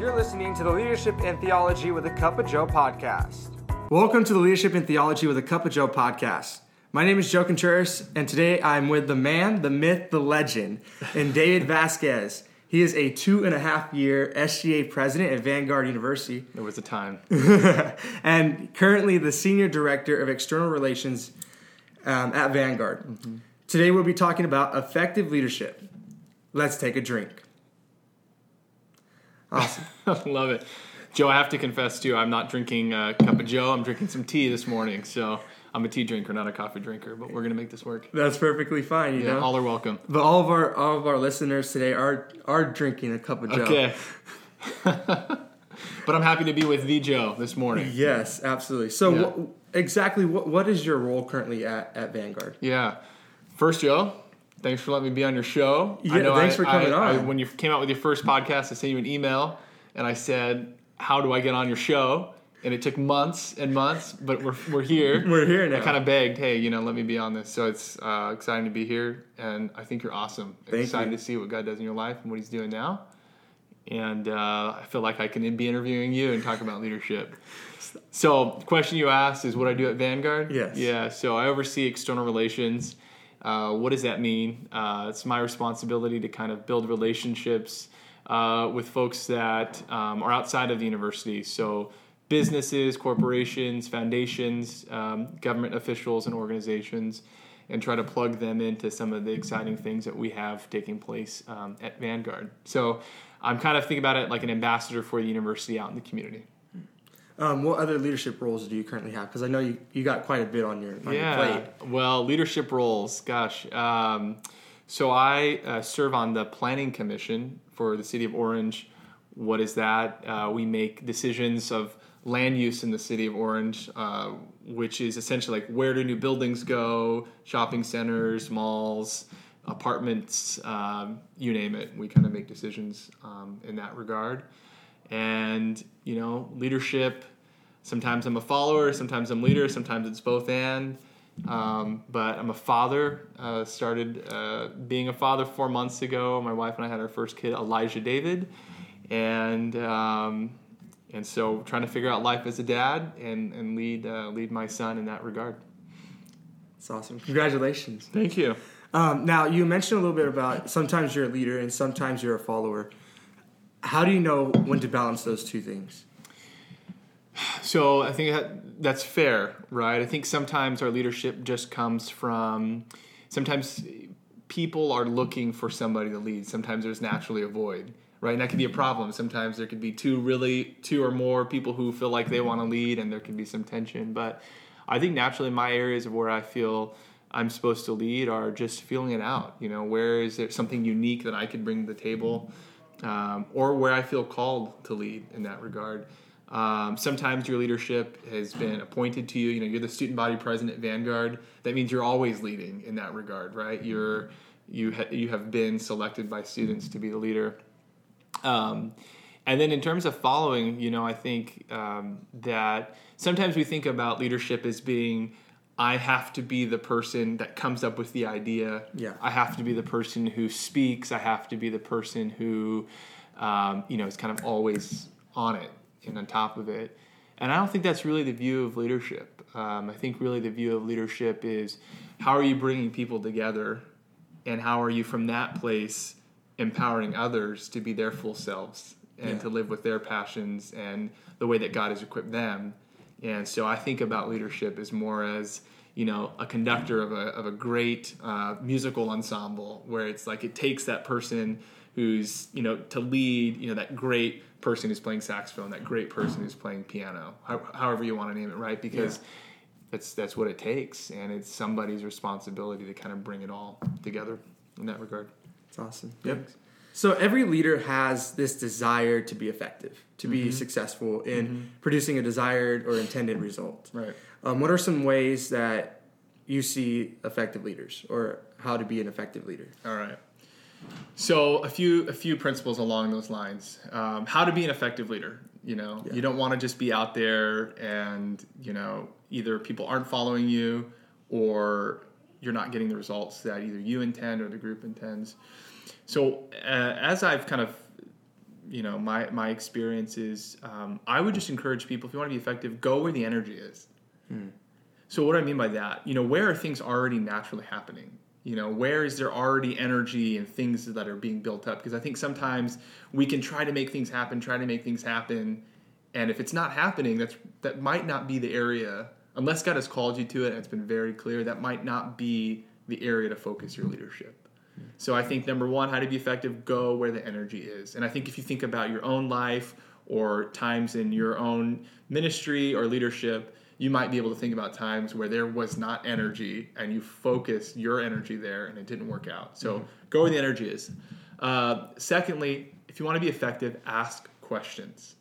You're listening to the Leadership and Theology with a Cup of Joe podcast. Welcome to the Leadership and Theology with a Cup of Joe podcast. My name is Joe Contreras, and today I'm with the man, the myth, the legend, and David Vazquez. He is a two and a half year SGA president at Vanguard University There was a time. and currently the senior director of external relations um, at Vanguard. Today we'll be talking about effective leadership. Let's take a drink. Awesome. Love it. Joe, I have to confess too, I'm not drinking a cup of Joe. I'm drinking some tea this morning. So I'm a tea drinker, not a coffee drinker, but we're going to make this work. That's perfectly fine, you Yeah, know. all are welcome. but all of our all of our listeners today are are drinking a cup of Joe. Okay. but I'm happy to be with the Joe this morning. Yes, absolutely. So, Yeah. what, exactly what what is your role currently at, at Vanguard? Yeah. First, Joe, thanks for letting me be on your show. Yeah, thanks for coming I- I- on. when you came out with your first podcast, I sent you an email and I said, How do I get on your show? And it took months and months, but we're, we're here. We're here now. I kind of begged, hey, you know, let me be on this. So it's uh, exciting to be here, and I think you're awesome. Thank excited you. to see what God does in your life and what He's doing now. And uh, I feel like I can be interviewing you and talk about leadership. So, the question you asked is what I do at Vanguard. Yes. Yeah. So I oversee external relations. Uh, what does that mean? Uh, it's my responsibility to kind of build relationships uh, with folks that um, are outside of the university. So businesses, corporations, foundations, um, government officials, and organizations, and try to plug them into some of the exciting things that we have taking place um, at Vanguard. So I'm kind of thinking about it like an ambassador for the university out in the community. Um, what other leadership roles do you currently have? Because I know you, you got quite a bit on your, on your plate. Well, leadership roles, gosh. Um, so I uh, serve on the planning commission for the city of Orange. What is that? Uh, we make decisions of land use in the city of Orange, uh, which is essentially like where do new buildings go, shopping centers, malls, apartments, um, you name it. We kind of make decisions um, in that regard. And, you know, leadership, sometimes I'm a follower, sometimes I'm leader, sometimes it's both and. Um, but I'm a father. Uh, started uh, being a father four months ago. My wife and I had our first kid, Elijah David, and um, and so trying to figure out life as a dad and and lead uh, lead my son in that regard. It's awesome. Congratulations. Thank you. Um, now, you mentioned a little bit about sometimes you're a leader and sometimes you're a follower. How do you know when to balance those two things? So I think that that's fair, right? I think sometimes our leadership just comes from sometimes people are looking for somebody to lead. Sometimes there's naturally a void, right? And that can be a problem. Sometimes there could be two really two or more people who feel like they want to lead and there can be some tension. But I think naturally my areas of where I feel I'm supposed to lead are just feeling it out. You know, where is there something unique that I could bring to the table? Um, or where I feel called to lead in that regard. Um, sometimes your leadership has been appointed to you. You know, you're the student body president at Vanguard. That means you're always leading in that regard, right? You're you ha- you have been selected by students to be the leader. Um, and then in terms of following, you know, I think um, that sometimes we think about leadership as being I have to be the person that comes up with the idea. Yeah. I have to be the person who speaks. I have to be the person who, um, you know, is kind of always on it and on top of it. And I don't think that's really the view of leadership. Um, I think really the view of leadership is how are you bringing people together, and how are you from that place empowering others to be their full selves and Yeah. to live with their passions and the way that God has equipped them. And so I think about leadership as more as you know a conductor of a, of a great uh, musical ensemble where it's like it takes that person who's you know to lead you know that great person who's playing saxophone that great person who's playing piano how, however you want to name it right because that's that's what it takes and it's somebody's responsibility to kind of bring it all together in that regard It's awesome. Yep. So every leader has this desire to be effective, to be successful in producing a desired or intended result. right Um, what are some ways that you see effective leaders, or how to be an effective leader? All right. So a few a few principles along those lines. Um, how to be an effective leader. You know, Yeah. you don't want to just be out there and you know either people aren't following you or you're not getting the results that either you intend or the group intends. So uh, as I've kind of you know, my my experience is, um, I would just encourage people if you want to be effective, go where the energy is. So what do I mean by that? You know, where are things already naturally happening? You know, where is there already energy and things that are being built up? Because I think sometimes we can try to make things happen, try to make things happen, and if it's not happening, that's that might not be the area unless God has called you to it and it's been very clear. That might not be the area to focus your leadership. So I think number one, how to be effective, go where the energy is. And I think if you think about your own life or times in your own ministry or leadership, you might be able to think about times where there was not energy and you focused your energy there and it didn't work out. So go where the energy is. Uh, secondly, if you want to be effective, ask questions.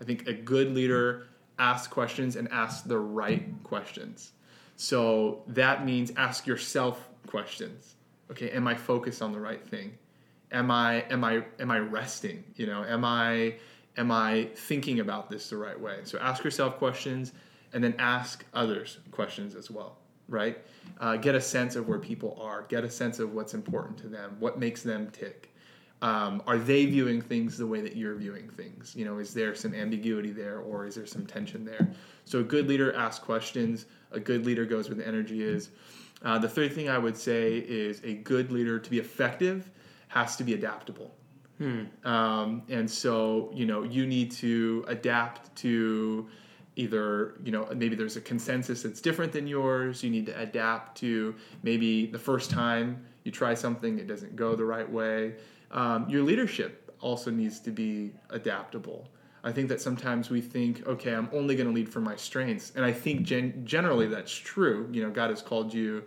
I think a good leader asks questions and ask the right questions. So that means ask yourself questions. Okay, am I focused on the right thing? Am I am I am I resting? You know, am I am I thinking about this the right way? So ask yourself questions and then ask others questions as well, right? Uh, get a sense of where people are, get a sense of what's important to them, what makes them tick. Um, are they viewing things the way that you're viewing things? You know, is there some ambiguity there or is there some tension there? So a good leader asks questions. A good leader goes where the energy is. Uh, the third thing I would say is a good leader to be effective has to be adaptable. Um, and so, you know, you need to adapt to either, you know, maybe there's a consensus that's different than yours. You need to adapt to maybe the first time you try something, it doesn't go the right way. Um, your leadership also needs to be adaptable. I think that sometimes we think, okay, I'm only going to lead from my strengths. And I think gen- generally that's true. You know, God has called you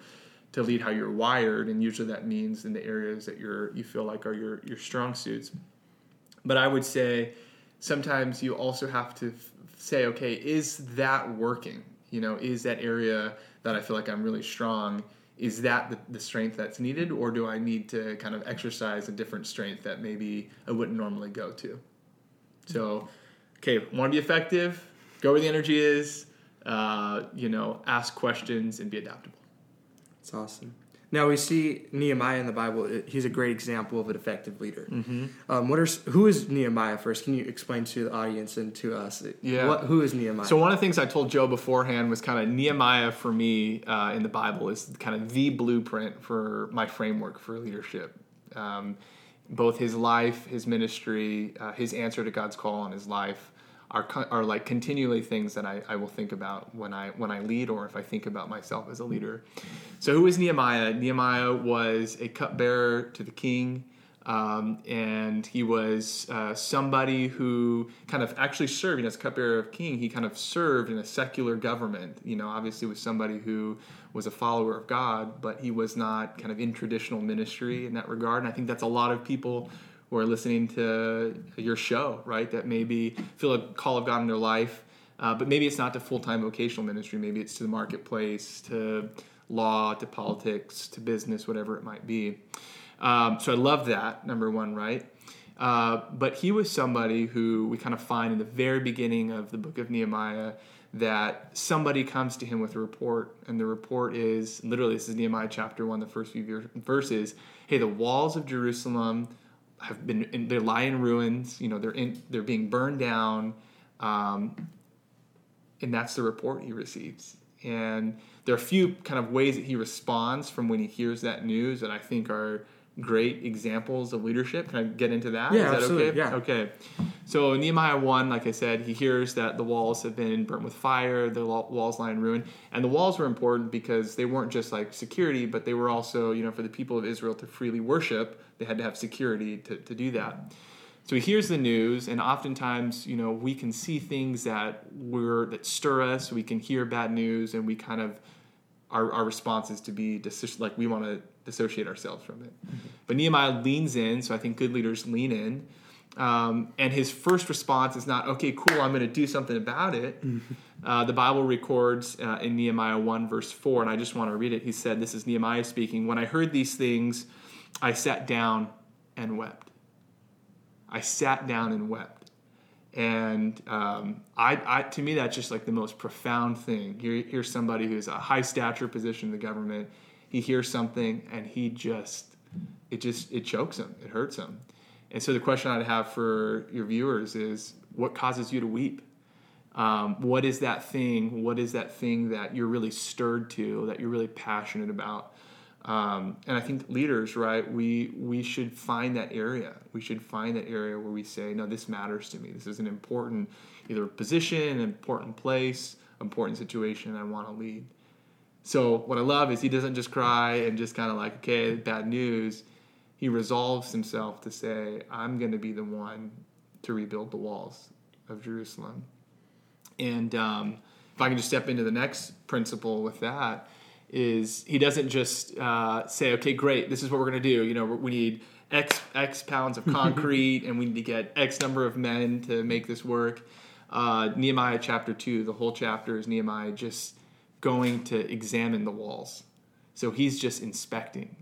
to lead how you're wired, and usually that means in the areas that you're you feel like are your your strong suits. But I would say sometimes you also have to f- say, okay, is that working? You know, is that area that I feel like I'm really strong? Is that the, the strength that's needed, or do I need to kind of exercise a different strength that maybe I wouldn't normally go to? So, okay, want to be effective? Go where the energy is. Uh, you know, ask questions and be adaptable. It's awesome. Now we see Nehemiah in the Bible. He's a great example of an effective leader. Mm-hmm. Um, what are who is Nehemiah first? Can you explain to the audience and to us? Yeah. What, who is Nehemiah? So one of the things I told Joe beforehand was kind of Nehemiah for me uh, in the Bible is kind of the blueprint for my framework for leadership. Um, both his life, his ministry, uh, his answer to God's call on his life are are like continually things that I, I will think about when I when I lead or if I think about myself as a leader. So who is Nehemiah? Nehemiah was a cupbearer to the king. Um, and he was uh, somebody who kind of actually served, you know, as cupbearer of king, he kind of served in a secular government. You know, obviously was somebody who was a follower of God, but he was not kind of in traditional ministry in that regard. And I think that's a lot of people are listening to your show, right? That maybe feel a call of God in their life, uh, but maybe it's not to full time vocational ministry. Maybe it's to the marketplace, to law, to politics, to business, whatever it might be. Um, so I love that, number one, right? Uh, but he was somebody who we kind of find in the very beginning of the book of Nehemiah that somebody comes to him with a report, and the report is literally this is Nehemiah chapter one, the first few verses. Hey, the walls of Jerusalem have been in, they lie in ruins. You know, they're in they're being burned down, um, and that's the report he receives. And there are a few kind of ways that he responds from when he hears that news that I think are great examples of leadership. Can I get into that? Yeah, Is that absolutely, okay? yeah. Okay. So Nehemiah 1, like I said, he hears that the walls have been burnt with fire, the walls lie in ruin. And the walls were important because they weren't just like security, but they were also, you know, for the people of Israel to freely worship, they had to have security to, to do that. So he hears the news, and oftentimes, you know, we can see things that we're that stir us. We can hear bad news, and we kind of our, our response is to be dis- like we want to dissociate ourselves from it. Mm-hmm. But Nehemiah leans in, so I think good leaders lean in. Um, and his first response is not, okay, cool, I'm going to do something about it. Uh, the Bible records uh, in Nehemiah 1, verse 4, and I just want to read it. He said, This is Nehemiah speaking. When I heard these things, I sat down and wept. I sat down and wept. And um, I, I, to me, that's just like the most profound thing. Here, here's somebody who's a high stature position in the government. He hears something, and he just, it just, it chokes him. It hurts him. And so the question I'd have for your viewers is what causes you to weep? Um, what is that thing? What is that thing that you're really stirred to, that you're really passionate about? Um, and I think leaders, right? We we should find that area. We should find that area where we say, no, this matters to me. This is an important either position, an important place, important situation. I want to lead. So what I love is he doesn't just cry and just kind of like, okay, bad news. He resolves himself to say, I'm going to be the one to rebuild the walls of Jerusalem. And um, if I can just step into the next principle with that, is he doesn't just uh, say, okay, great, this is what we're going to do. You know, we need X X pounds of concrete, and we need to get X number of men to make this work. Uh, Nehemiah chapter two, the whole chapter is Nehemiah just going to examine the walls. So he's just inspecting,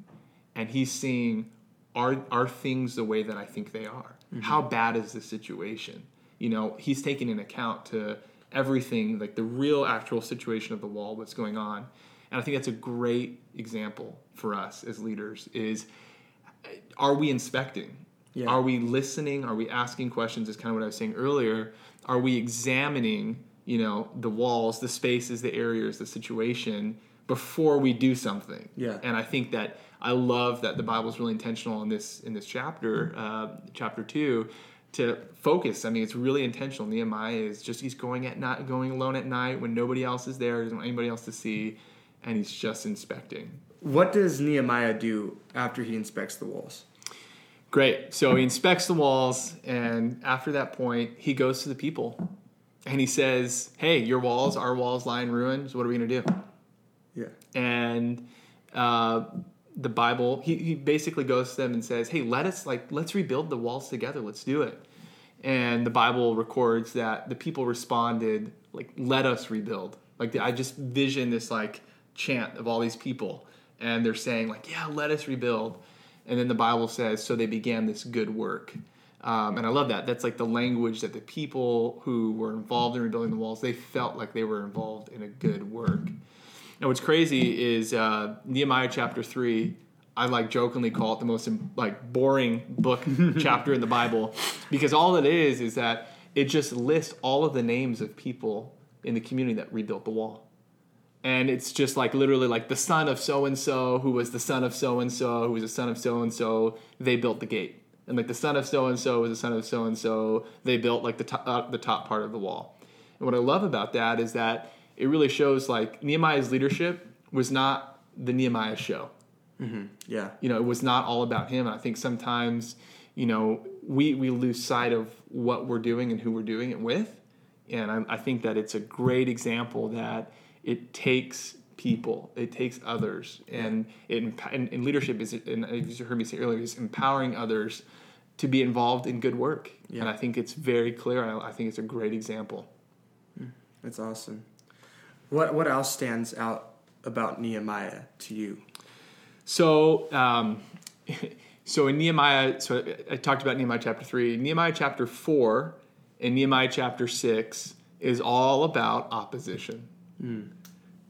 and he's seeing are are things the way that I think they are? Mm-hmm. How bad is the situation? You know, he's taking into account to everything, like the real actual situation of the wall, what's going on. And I think that's a great example for us as leaders is are we inspecting? Yeah. Are we listening? Are we asking questions? Is kind of what I was saying earlier. Are we examining, you know, the walls, the spaces, the areas, the situation before we do something? Yeah. And I think that I love that the Bible is really intentional in this in this chapter, uh, chapter two, to focus. I mean, it's really intentional. Nehemiah is just he's going at not going alone at night when nobody else is there, doesn't want anybody else to see, and he's just inspecting. What does Nehemiah do after he inspects the walls? Great. So he inspects the walls, and after that point, he goes to the people and he says, Hey, your walls, our walls lie in ruins. What are we going to do? Yeah. And uh, the Bible, he, he basically goes to them and says, Hey, let us, like, let's rebuild the walls together. Let's do it. And the Bible records that the people responded, like, let us rebuild. Like, I just vision this, like, chant of all these people. And they're saying, like, yeah, let us rebuild. And then the Bible says, so they began this good work. Um, and I love that. That's like the language that the people who were involved in rebuilding the walls, they felt like they were involved in a good work. Now, what's crazy is uh, Nehemiah chapter 3, I like jokingly call it the most like boring book chapter in the Bible. Because all it is is that it just lists all of the names of people in the community that rebuilt the wall. And it's just like literally like the son of so and so who was the son of so and so who was the son of so and so they built the gate. And like the son of so and so was the son of so and so they built like the top, uh, the top part of the wall. And what i love about that is that it really shows like nehemiah's leadership was not the nehemiah show. Mm-hmm. yeah. You know it was not all about him. And i think sometimes you know we we lose sight of what we're doing and who we're doing it with. And I, I think that it's a great example that it takes people it takes others. And it and, and leadership is and as you heard me say earlier is empowering others to be involved in good work. Yeah. and i think it's very clear. I, I think it's a great example. Hmm. that's awesome what what else stands out about nehemiah to you so um, so in nehemiah so i talked about nehemiah chapter 3 nehemiah chapter 4 and nehemiah chapter 6 is all about opposition mm.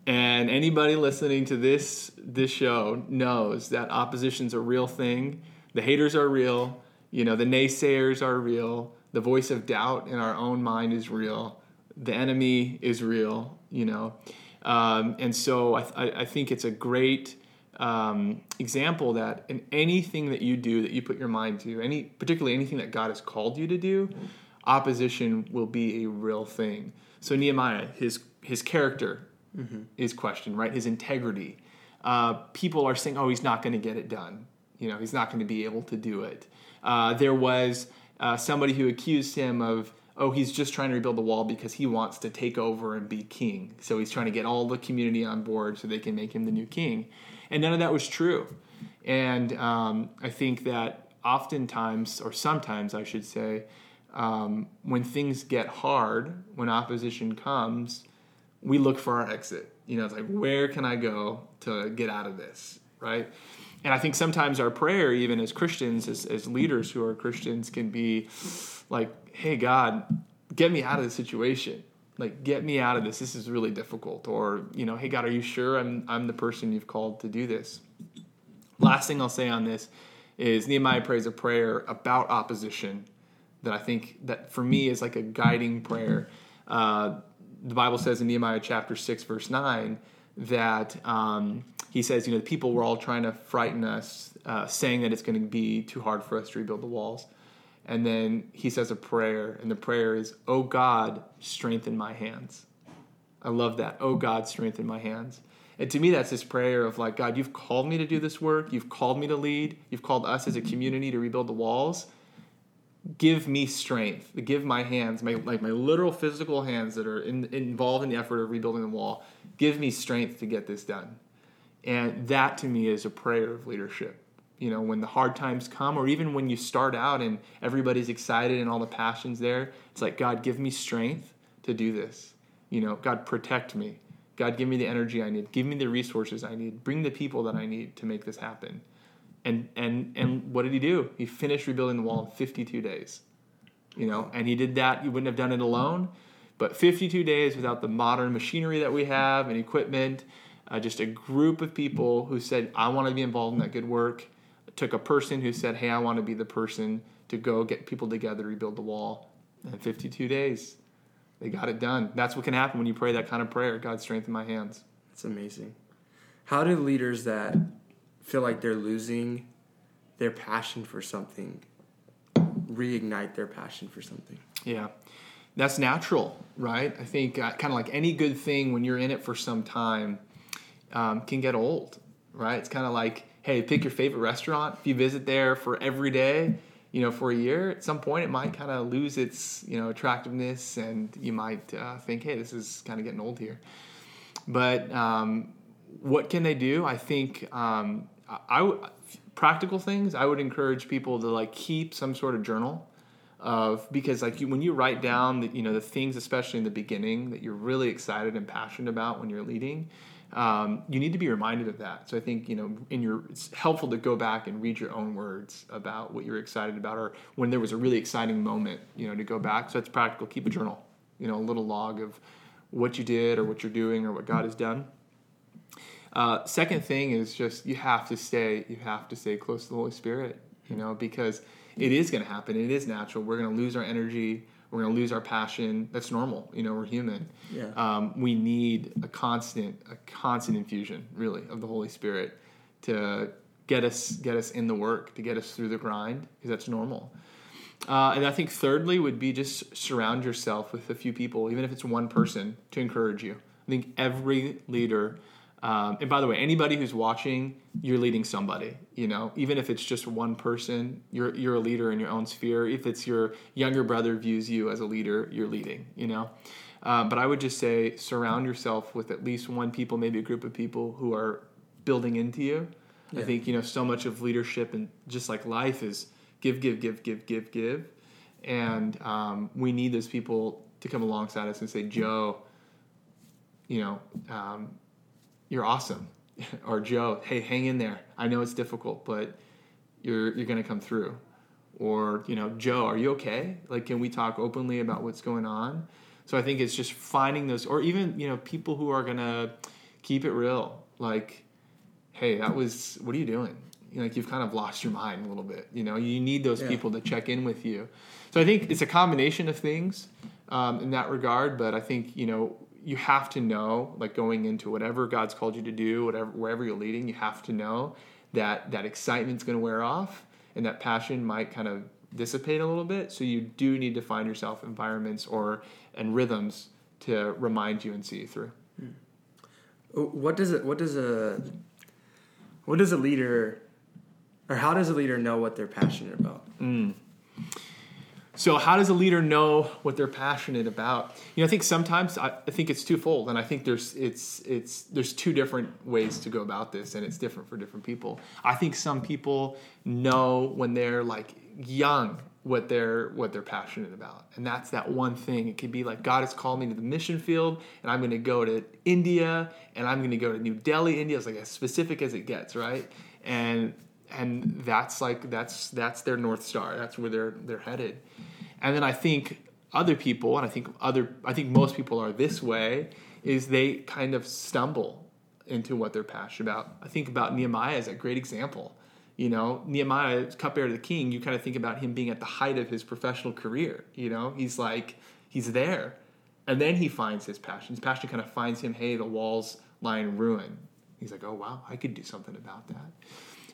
And anybody listening to this this show knows that opposition's a real thing. The haters are real. You know, the naysayers are real. The voice of doubt in our own mind is real. The enemy is real. You know, um, and so I, I, think it's a great um, example that in anything that you do that you put your mind to, any particularly anything that God has called you to do, opposition will be a real thing. So Nehemiah, his his character mm-hmm. is questioned, right? His integrity. Uh, people are saying, "Oh, he's not going to get it done. You know, he's not going to be able to do it." Uh, there was uh, somebody who accused him of, "Oh, he's just trying to rebuild the wall because he wants to take over and be king. So he's trying to get all the community on board so they can make him the new king." And none of that was true. And um, I think that oftentimes, or sometimes, I should say, um, when things get hard, when opposition comes, we look for our exit. You know, it's like, where can I go to get out of this, right? And I think sometimes our prayer, even as Christians, as, as leaders who are Christians, can be like, hey, God, get me out of this situation. Like, get me out of this. This is really difficult. Or, you know, hey, God, are you sure I'm, I'm the person you've called to do this? Last thing I'll say on this is Nehemiah prays a prayer about opposition that I think that for me is like a guiding prayer. Uh, the Bible says in Nehemiah chapter six verse nine that um, he says, you know, the people were all trying to frighten us, uh, saying that it's going to be too hard for us to rebuild the walls. And then he says a prayer, and the prayer is, "Oh God, strengthen my hands." I love that. Oh God, strengthen my hands. And to me, that's this prayer of like, God, you've called me to do this work. You've called me to lead. You've called us as a community to rebuild the walls. Give me strength. Give my hands, my like my literal physical hands that are in, involved in the effort of rebuilding the wall. Give me strength to get this done. And that to me is a prayer of leadership. You know, when the hard times come, or even when you start out and everybody's excited and all the passions there, it's like, God, give me strength to do this. You know, God, protect me. God, give me the energy I need. Give me the resources I need. Bring the people that I need to make this happen. And and and what did he do? He finished rebuilding the wall in 52 days. You know, and he did that. You wouldn't have done it alone, but 52 days without the modern machinery that we have and equipment. Uh, just a group of people who said, "I want to be involved in that good work." Took a person who said, "Hey, I want to be the person to go get people together, rebuild the wall." In 52 days, they got it done. That's what can happen when you pray that kind of prayer. God strengthen my hands. It's amazing. How do leaders that feel like they're losing their passion for something reignite their passion for something? Yeah. That's natural, right? I think uh, kind of like any good thing when you're in it for some time um, can get old, right? It's kind of like, hey, pick your favorite restaurant. If you visit there for every day, you know, for a year, at some point it might kind of lose its, you know, attractiveness and you might uh, think, hey, this is kind of getting old here. But um, what can they do? I think um, I, practical things. I would encourage people to like keep some sort of journal of because like you, when you write down the, you know the things, especially in the beginning, that you're really excited and passionate about when you're leading. Um, you need to be reminded of that. So I think you know, in your it's helpful to go back and read your own words about what you're excited about, or when there was a really exciting moment, you know, to go back. So it's practical. Keep a journal, you know, a little log of what you did or what you're doing or what God has done. Uh, second thing is just you have to stay you have to stay close to the Holy Spirit, you know, because it is going to happen. It is natural. We're going to lose our energy. We're going to lose our passion. That's normal. You know, we're human. Yeah. Um, we need a constant, a constant infusion, really, of the Holy Spirit to get us, get us in the work, to get us through the grind, because that's normal. Uh, and I think thirdly would be just surround yourself with a few people, even if it's one person, to encourage you. I think every leader um, and by the way, anybody who's watching, you're leading somebody. You know, even if it's just one person, you're you're a leader in your own sphere. If it's your younger brother views you as a leader, you're leading. You know, uh, but I would just say surround yourself with at least one people, maybe a group of people who are building into you. Yeah. I think you know so much of leadership and just like life is give, give, give, give, give, give, and um, we need those people to come alongside us and say, Joe, you know. Um, you're awesome. or Joe, hey, hang in there. I know it's difficult, but you're you're gonna come through. Or you know, Joe, are you okay? Like, can we talk openly about what's going on? So I think it's just finding those, or even you know, people who are gonna keep it real. Like, hey, that was what are you doing? You know, like you've kind of lost your mind a little bit. You know, you need those yeah. people to check in with you. So I think it's a combination of things um, in that regard. But I think you know you have to know, like going into whatever God's called you to do, whatever wherever you're leading, you have to know that that excitement's going to wear off and that passion might kind of dissipate a little bit. So you do need to find yourself environments or and rhythms to remind you and see you through. Hmm. What does it? What does a what does a leader, or how does a leader know what they're passionate about? Mm. So, how does a leader know what they're passionate about? You know, I think sometimes I, I, think it's twofold, and I think there's it's it's there's two different ways to go about this, and it's different for different people. I think some people know when they're like young what they're what they're passionate about, and that's that one thing. It could be like God has called me to the mission field, and I'm going to go to India, and I'm going to go to New Delhi, India. It's like as specific as it gets, right? And and that's like that's that's their north star. That's where they're they're headed. And then I think other people, and I think other I think most people are this way, is they kind of stumble into what they're passionate about. I think about Nehemiah as a great example. You know, Nehemiah, cupbearer to the king, you kind of think about him being at the height of his professional career. You know, he's like, he's there. And then he finds his passion. His passion kind of finds him, hey, the walls lie in ruin. He's like, oh, wow, I could do something about that.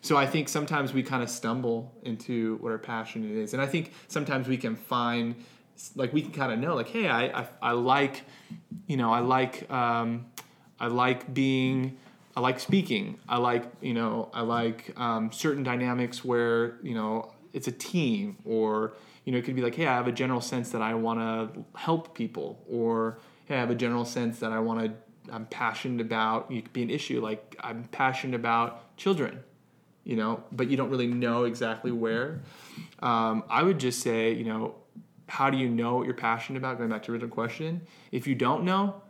So I think sometimes we kind of stumble into what our passion is. And I think sometimes we can find, like, we can kind of know, like, hey, I, I, I like, you know, I like, um, I like being I like speaking. I like you know I like um, certain dynamics where you know it's a team or you know it could be like hey I have a general sense that I want to help people or hey I have a general sense that I want to I'm passionate about you could be an issue like I'm passionate about children you know but you don't really know exactly where um, I would just say you know how do you know what you're passionate about going back to the original question if you don't know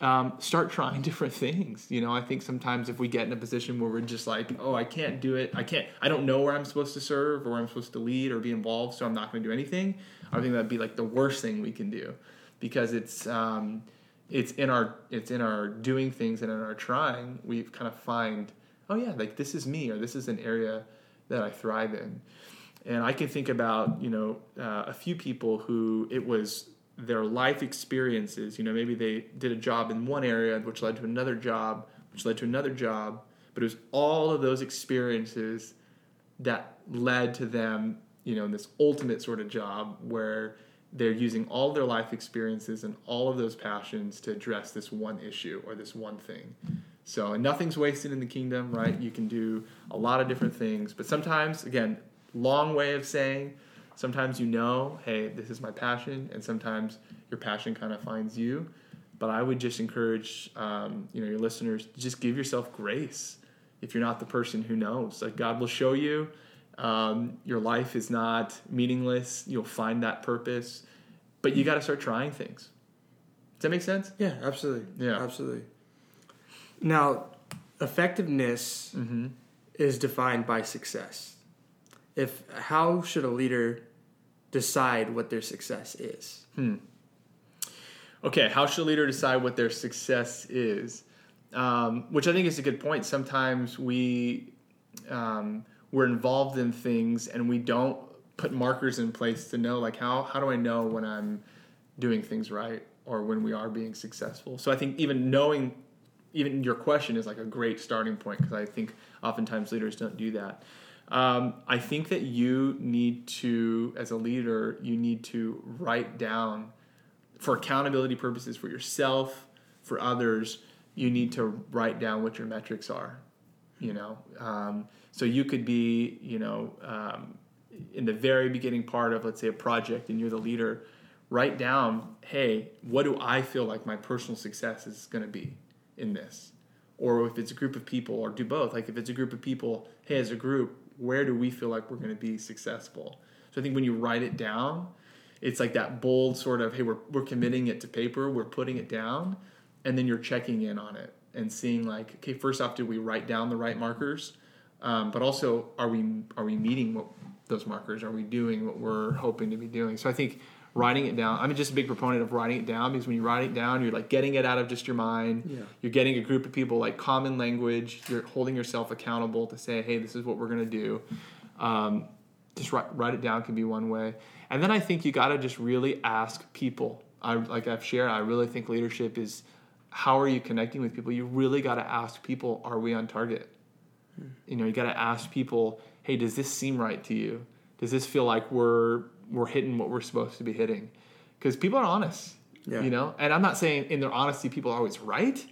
um, start trying different things. You know, I think sometimes if we get in a position where we're just like, oh, I can't do it, I can't, I don't know where I'm supposed to serve or where I'm supposed to lead or be involved, so I'm not going to do anything. I think that'd be like the worst thing we can do, because it's um, it's in our it's in our doing things and in our trying we kind of find, oh yeah, like this is me or this is an area that I thrive in. And I can think about you know uh, a few people who it was their life experiences. You know, maybe they did a job in one area, which led to another job, which led to another job. But it was all of those experiences that led to them, you know, this ultimate sort of job where they're using all their life experiences and all of those passions to address this one issue or this one thing. So, nothing's wasted in the kingdom, right? You can do a lot of different things, but sometimes, again, long way of saying sometimes you know, hey, this is my passion, and sometimes your passion kind of finds you. But I would just encourage, um, you know, your listeners, just give yourself grace. If you're not the person who knows, like God will show you. Um, your life is not meaningless. You'll find that purpose, but you got to start trying things. Does that make sense? Yeah, absolutely. Yeah. absolutely. Now, effectiveness Mm-hmm. is defined by success. If how should a leader decide what their success is? Okay, how should a leader decide what their success is? Um, which I think is a good point. Sometimes we um, we're involved in things and we don't put markers in place to know like how how do I know when I'm doing things right or when we are being successful. So I think even knowing even your question is like a great starting point because I think oftentimes leaders don't do that. Um, I think that you need to, as a leader, you need to write down for accountability purposes for yourself, for others, you need to write down what your metrics are. You know, um, so you could be, you know, um, in the very beginning part of, let's say, a project, and you're the leader. Write down, hey, what do I feel like my personal success is going to be in this? Or if it's a group of people, or do both. Like if it's a group of people, hey, as a group, where do we feel like we're going to be successful? So I think when you write it down, it's like that bold sort of hey we're, we're committing it to paper we're putting it down and then you're checking in on it and seeing like okay first off did we write down the right markers um, but also are we are we meeting what those markers are we doing what we're hoping to be doing so i think writing it down. I'm just a big proponent of writing it down because when you write it down you're like getting it out of just your mind. Yeah. you're getting a group of people like common language. You're holding yourself accountable to say hey this is what we're going to do. Um, just write, write it down can be one way. And then i think you got to just really ask people. I like i've shared i really think leadership is how are you connecting with people? You really got to ask people are we on target? You know you got to ask people hey does this seem right to you? Does this feel like we're we're hitting what we're supposed to be hitting because people are honest Yeah. you know and i'm not saying in their honesty people are always right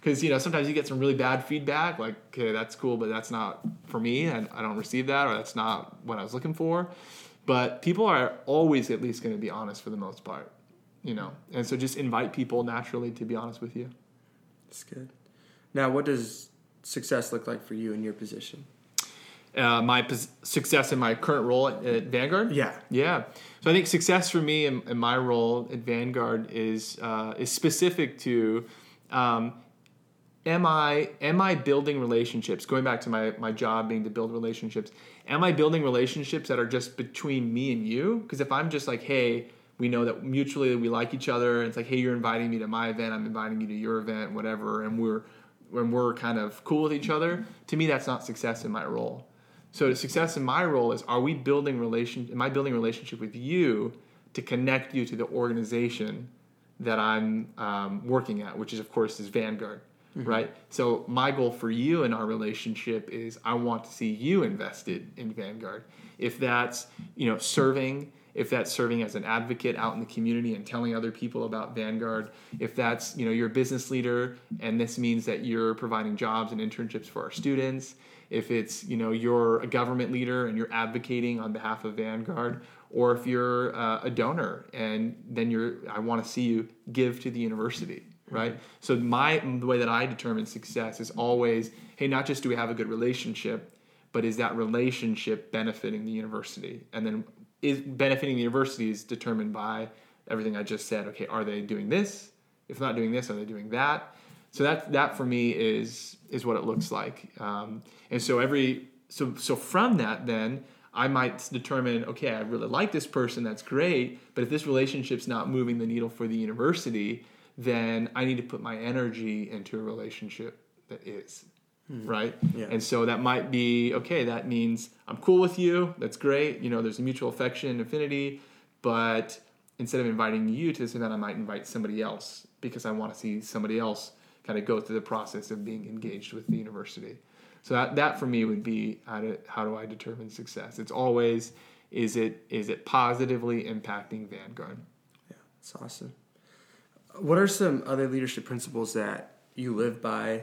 because you know sometimes you get some really bad feedback like okay that's cool but that's not for me and i don't receive that or that's not what i was looking for but people are always at least going to be honest for the most part you know and so just invite people naturally to be honest with you That's good. Now, what does success look like for you in your position? Uh, my pos- success in my current role at, at vanguard Yeah. Yeah. So I think success for me in, in my role at Vanguard is uh, is specific to um, am I am I building relationships? Going back to my my job being to build relationships. Am I building relationships that are just between me and you? Because if I'm just like, hey, we know that mutually we like each other. And it's like, hey, you're inviting me to my event. I'm inviting you to your event, whatever. And we're when we're kind of cool with each other. To me, that's not success in my role. So the success in my role is: Are we building relation? Am I building a relationship with you to connect you to the organization that I'm um, working at, which is of course is Vanguard, right? So my goal for you in our relationship is I want to see you invested in Vanguard. If that's you know serving, if that's serving as an advocate out in the community and telling other people about Vanguard, if that's you know you're a business leader and this means that you're providing jobs and internships for our students, if it's you know you're a government leader and you're advocating on behalf of Vanguard, or if you're uh, a donor and then you're I want to see you give to the university, right? So my the way that I determine success is always hey, not just do we have a good relationship, but is that relationship benefiting the university? And then is benefiting the university is determined by everything I just said. Okay, are they doing this? If not doing this, are they doing that? So that that for me is is what it looks like. Um, and so every so so from that then I might determine okay I really like this person that's great, but if this relationship's not moving the needle for the university, then I need to put my energy into a relationship that is right Yeah. and so that might be okay that means i'm cool with you that's great you know there's a mutual affection affinity but instead of inviting you to this event i might invite somebody else because i want to see somebody else kind of go through the process of being engaged with the university so that, that for me would be how, to, how do i determine success it's always is it is it positively impacting vanguard Yeah, it's awesome. What are some other leadership principles that you live by?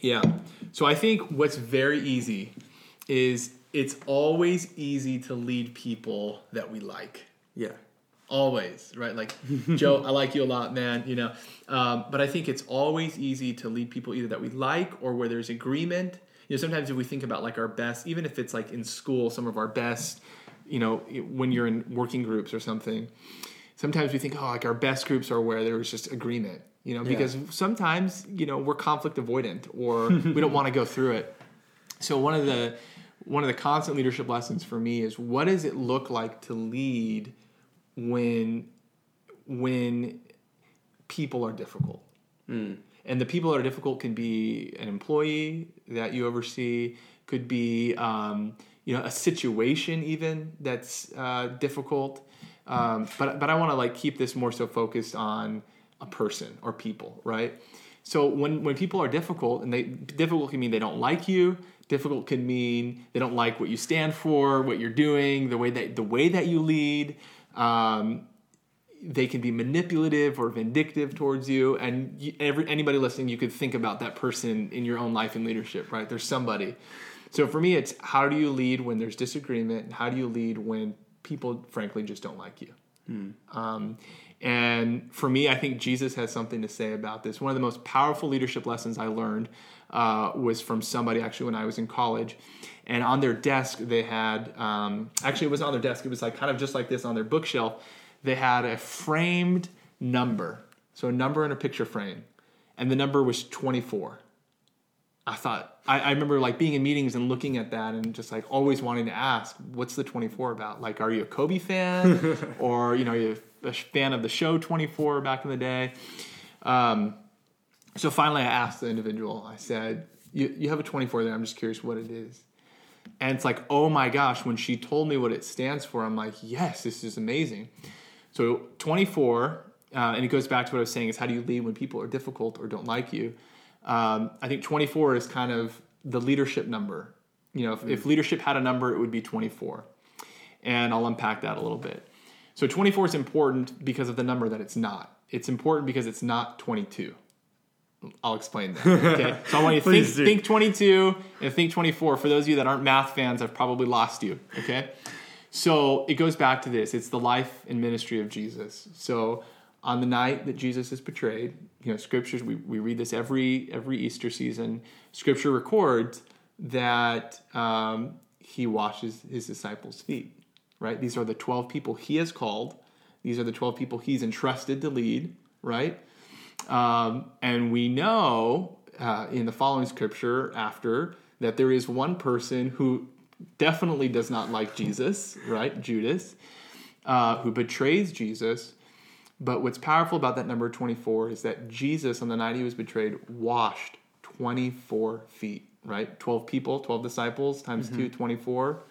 Yeah. So I think what's very easy is it's always easy to lead people that we like. Yeah. Always, right? Like, Joe, I like you a lot, man, you know. Um, but I think it's always easy to lead people either that we like or where there's agreement. You know, sometimes if we think about like our best, even if it's like in school, some of our best, you know, when you're in working groups or something, sometimes we think, oh, like our best groups are where there was just agreement, you know, Yeah. because sometimes, you know, we're conflict avoidant or we don't want to go through it. So one of the one of the constant leadership lessons for me is what does it look like to lead when when people are difficult? And the people that are difficult can be an employee that you oversee, could be um, you know a situation even that's uh, difficult. Um, but but I want to like keep this more so focused on a person or people, right? So when when people are difficult and they difficult can mean they don't like you. Difficult can mean they don't like what you stand for, what you're doing, the way that the way that you lead. Um, they can be manipulative or vindictive towards you. And you, every anybody listening you could think about that person in your own life and leadership right? There's somebody. So for me it's how do you lead when there's disagreement? And how do you lead when people frankly just don't like you? Um, and for me i think jesus has something to say about this. One of the most powerful leadership lessons i learned uh, was from somebody actually when i was in college and on their desk they had um, actually it was on their desk. It was like kind of just like this on their bookshelf. They had a framed number. So a number in a picture frame. And the number was 24 i thought I, I remember like being in meetings and looking at that and just like always wanting to ask what's the 24 about? Like are you a kobe fan? Or you know you're a fan of the show 24 back in the day. Um, so finally i asked the individual. I said you, you have a 24 there. I'm just curious what it is and it's like oh my gosh when she told me what it stands for i'm like yes this is amazing. So 24 uh, and it goes back to what i was saying is how do you lead when people are difficult or don't like you? Um, i think 24 is kind of the leadership number. You know if, if leadership had a number it would be 24 and i'll unpack that a little bit. So 24 is important because of the number that it's not. It's important because it's not 22 I'll explain that. Okay. So I want you to think, do. think 22 and think 24. For those of you that aren't math fans, I've probably lost you. Okay. So it goes back to this. It's the life and ministry of Jesus. So on the night that Jesus is betrayed, you know, scriptures, we, we read this every every Easter season. Scripture records that um, he washes his disciples' feet. Right? These are the 12 people he has called. These are the 12 people he's entrusted to lead, right? Um, and we know uh, in the following scripture after that there is one person who definitely does not like Jesus, right? Judas, uh, who betrays Jesus. But what's powerful about that number 24 is that Jesus, on the night he was betrayed, washed 24 feet. right? 12 people, 12 disciples times two, 24.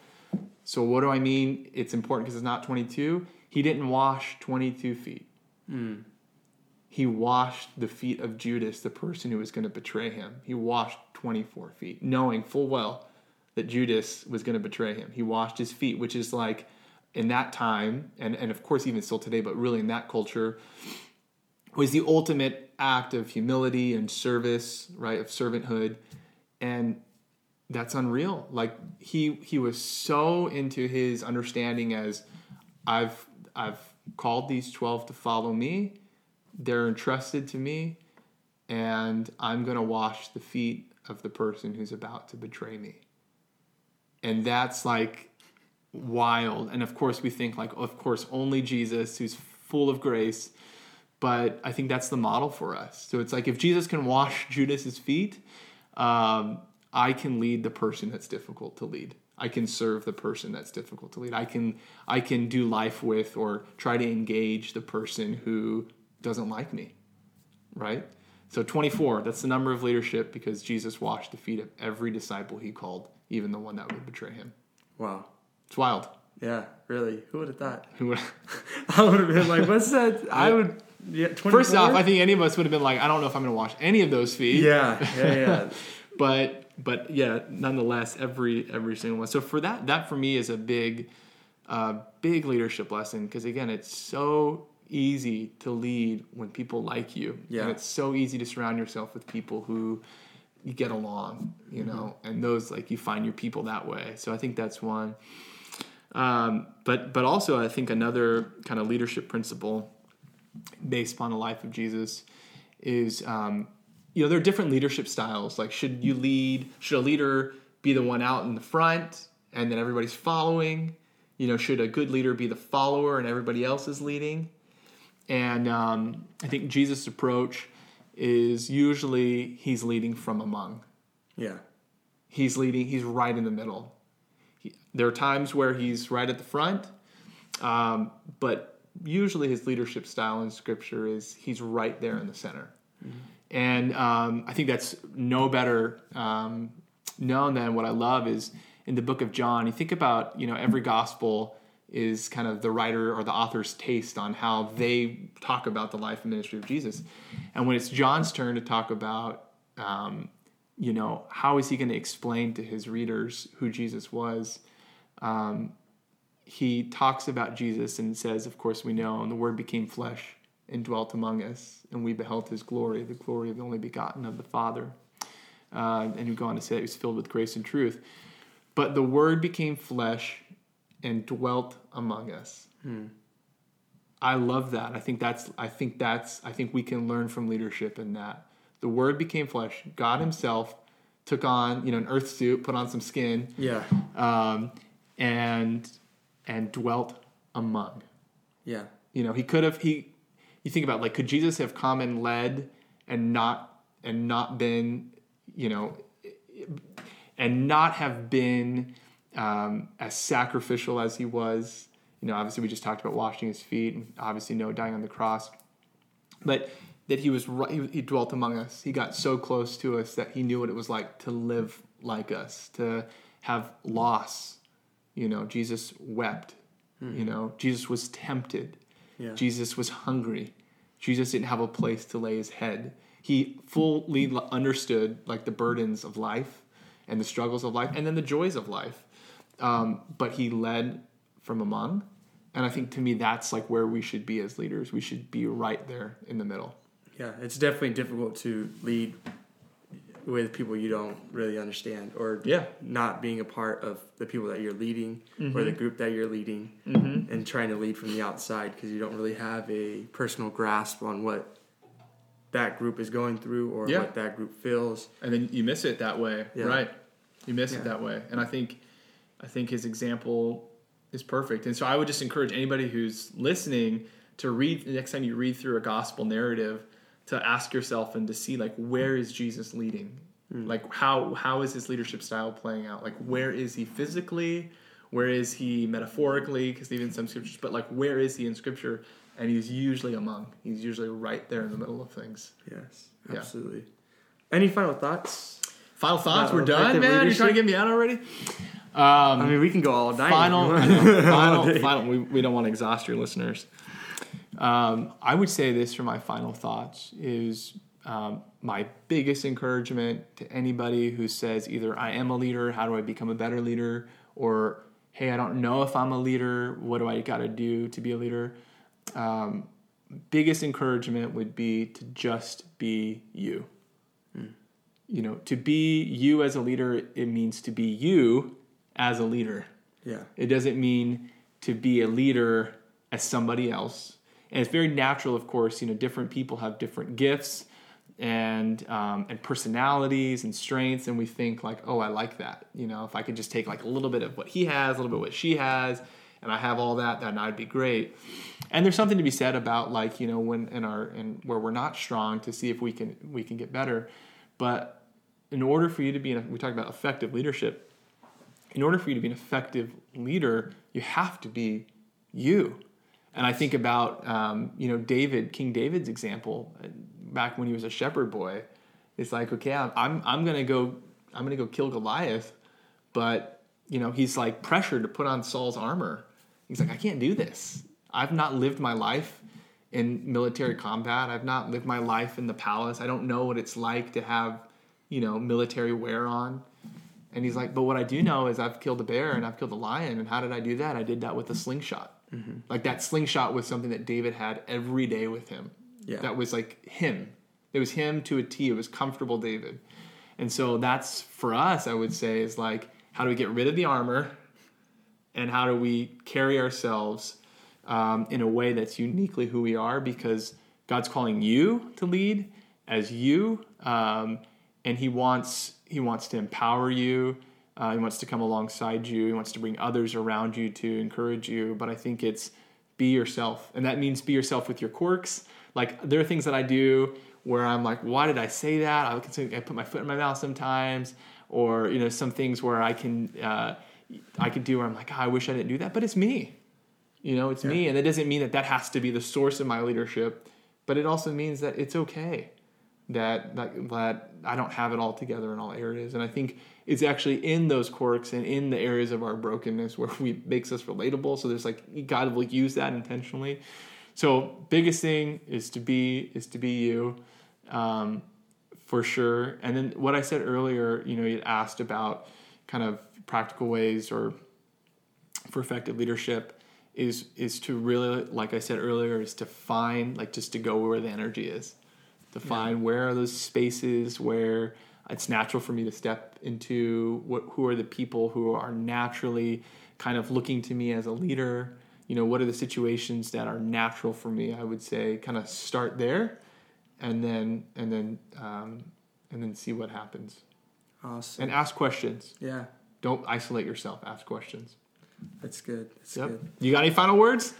So what do I mean? It's important because it's not 22. He didn't wash 22 feet. He washed the feet of Judas, the person who was going to betray him. He washed 24 feet, knowing full well that Judas was going to betray him. He washed his feet, which is like in that time, and, and of course even still today, but really in that culture, was the ultimate act of humility and service, right? Of servanthood. And that's unreal. Like he he was so into his understanding as I've I've called these 12 to follow me. They're entrusted to me and I'm going to wash the feet of the person who's about to betray me. And that's like wild. And of course we think like of course only Jesus who's full of grace but I think that's the model for us. So it's like if Jesus can wash Judas's feet, um, I can lead the person that's difficult to lead. I can serve the person that's difficult to lead. I can I can do life with or try to engage the person who doesn't like me. Right? So 24, that's the number of leadership because Jesus washed the feet of every disciple he called, even the one that would betray him. Wow. It's wild. Yeah, really. Who would have thought? Who would- I would have been like, what's that? I would. Yeah, 24? First off, I think any of us would have been like, I don't know if I'm going to wash any of those feet. Yeah, yeah, yeah. but but yeah, nonetheless, every every single one. So for that, that for me is a big, uh, big leadership lesson because again, it's so easy to lead when people like you. Yeah. and it's so easy to surround yourself with people who you get along, you know, and those like you find your people that way. So I think that's one. Um, but but also I think another kind of leadership principle based upon the life of Jesus is um, you know there are different leadership styles. Like should you lead? Should a leader be the one out in the front and then everybody's following? You know, should a good leader be the follower and everybody else is leading? And um, I think Jesus' approach is usually he's leading from among. Yeah. he's leading he's right in the middle. He, there are times where he's right at the front um, but usually his leadership style in scripture is he's right there in the center. And um, i think that's no better um, known than what i love is in the book of john you think about you know every gospel is kind of the writer or the author's taste on how they talk about the life and ministry of jesus and when it's john's turn to talk about um, you know, how is he going to explain to his readers who Jesus was? Um, he talks about Jesus and says, of course, we know, and the Word became flesh and dwelt among us, and we beheld his glory, the glory of the only begotten of the Father. Uh, and we go on to say that he was filled with grace and truth. But the Word became flesh and dwelt among us. I love that. I think that's. I think that's. I think we can learn from leadership in that the Word became flesh. God Himself took on, you know, an earth suit, put on some skin, Yeah. um, and and dwelt among. Yeah. You know, He could have. He. You think about like, could Jesus have come and led and not and not been, you know, and not have been um, as sacrificial as He was? You know, obviously we just talked about washing His feet, and obviously no dying on the cross but that he was right, he, he dwelt among us. He got so close to us that he knew what it was like to live like us, to have loss. You know, Jesus wept. You know, Jesus was tempted. Yeah. Jesus was hungry. Jesus didn't have a place to lay his head. He fully understood like the burdens of life and the struggles of life and then the joys of life. Um, but he led from among. And I think to me, that's like where we should be as leaders. We should be right there in the middle. Yeah. It's definitely difficult to lead with people you don't really understand or Yeah. not being a part of the people that you're leading or Mm-hmm. the group that you're leading and trying to lead from the outside because you don't really have a personal grasp on what that group is going through or Yeah. what that group feels. And then you miss it that way, Yeah. right? You miss Yeah. it that way. And I think, I think his example is perfect. And so I would just encourage anybody who's listening to read the next time you read through a gospel narrative to ask yourself and to see like where is Jesus leading? Hmm. Like how how is his leadership style playing out? Like where is he physically? Where is he metaphorically? Because even some scriptures, but like where is he in scripture? And he's usually among. He's usually right there in the middle of things. Yes, Yeah. absolutely. Any final thoughts? Final thoughts. We're done, man. You're leadership? trying to get me out already. I mean, we can go all night. final, final, final. We, we don't want to exhaust your listeners. Um, I would say this for my final thoughts is um, my biggest encouragement to anybody who says either I am a leader, how do I become a better leader, or hey, I don't know if I'm a leader, what do I got to do to be a leader? Um, biggest encouragement would be to just be you. You know, to be you as a leader, it means to be you as a leader. Yeah. It doesn't mean to be a leader as somebody else. And it's very natural, of course. You know, different people have different gifts and um, and personalities and strengths, and we think like, oh, I like that. You know, if I could just take like a little bit of what he has, a little bit of what she has, and I have all that, then I'd be great. And there's something to be said about like you know when in our in where we're not strong to see if we can we can get better. But in order for you to be, in, we talk about effective leadership in order for you to be an effective leader, you have to be you. And I think about um, you know David, King David's example uh, back when he was a shepherd boy. It's like okay, I'm I'm, I'm gonna go I'm gonna go kill Goliath, but you know he's like pressured to put on Saul's armor. He's like I can't do this. I've not lived my life in military combat. I've not lived my life in the palace. I don't know what it's like to have you know military wear on. And he's like, but what I do know is I've killed a bear and I've killed a lion. And how did I do that? I did that with a slingshot. Like that slingshot was something that David had every day with him. Yeah. That was like him. It was him to a T. It was comfortable David. And so that's for us, I would say, is like, how do we get rid of the armor and how do we carry ourselves um, in a way that's uniquely who we are because God's calling you to lead as you, um, and He wants He wants to empower you. Uh, he wants to come alongside you. He wants to bring others around you to encourage you. But I think it's be yourself, and that means be yourself with your quirks. Like there are things that I do where I'm like, why did I say that? I can say I put my foot in my mouth sometimes, or you know, some things where I can uh, I could do where I'm like, oh, I wish I didn't do that, but it's me. You know, it's me, and it doesn't mean that that has to be the source of my leadership, but it also means that it's okay that that, that I don't have it all together in all areas, and I think it's actually in those quirks and in the areas of our brokenness where we makes us relatable. So there's like God will use that intentionally. So biggest thing is to be is to be you, um, for sure. And then what I said earlier, you know, you asked about kind of practical ways or for effective leadership is is to really like I said earlier is to find like just to go where the energy is to find where are those spaces where it's natural for me to step into what who are the people who are naturally kind of looking to me as a leader you know what are the situations that are natural for me I would say kind of start there and then and then um, and then see what happens Awesome. and ask questions yeah, don't isolate yourself ask questions that's good. That's Yep. good. You got any final words?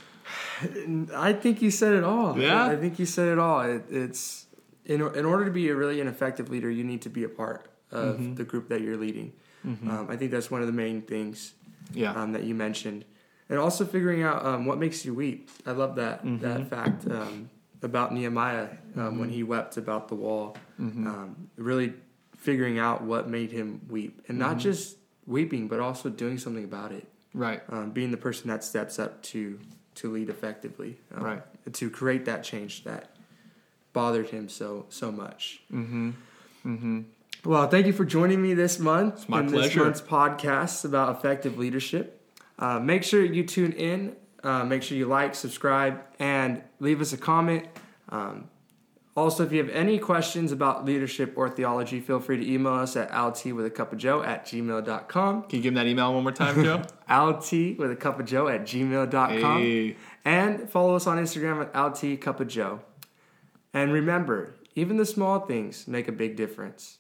I think you said it all. Yeah? I, I think you said it all. It, it's in in order to be a really an effective leader, you need to be a part of Mm-hmm. the group that you're leading. Um, I think that's one of the main things Yeah. um, that you mentioned, and also figuring out um, what makes you weep. I love that Mm-hmm. that fact um, about Nehemiah um, when he wept about the wall. Mm-hmm. Um, really figuring out what made him weep, and not Mm-hmm. just weeping, but also doing something about it. right. Um, being the person that steps up to to lead effectively, um, Right. To create that change that bothered him so so much. Mm-hmm. Mm-hmm. Well, thank you for joining me this month my in this month's podcast about effective leadership. Uh, make sure you tune in. Uh, make sure you like, subscribe, and leave us a comment. Um, also, if you have any questions about leadership or theology, feel free to email us at lt with a cup of joe at gmail.com. Can you give them that email one more time, Joe? lt with a cup of joe at gmail.com. hey. And follow us on Instagram at lt cup of joe. And remember, even the small things make a big difference.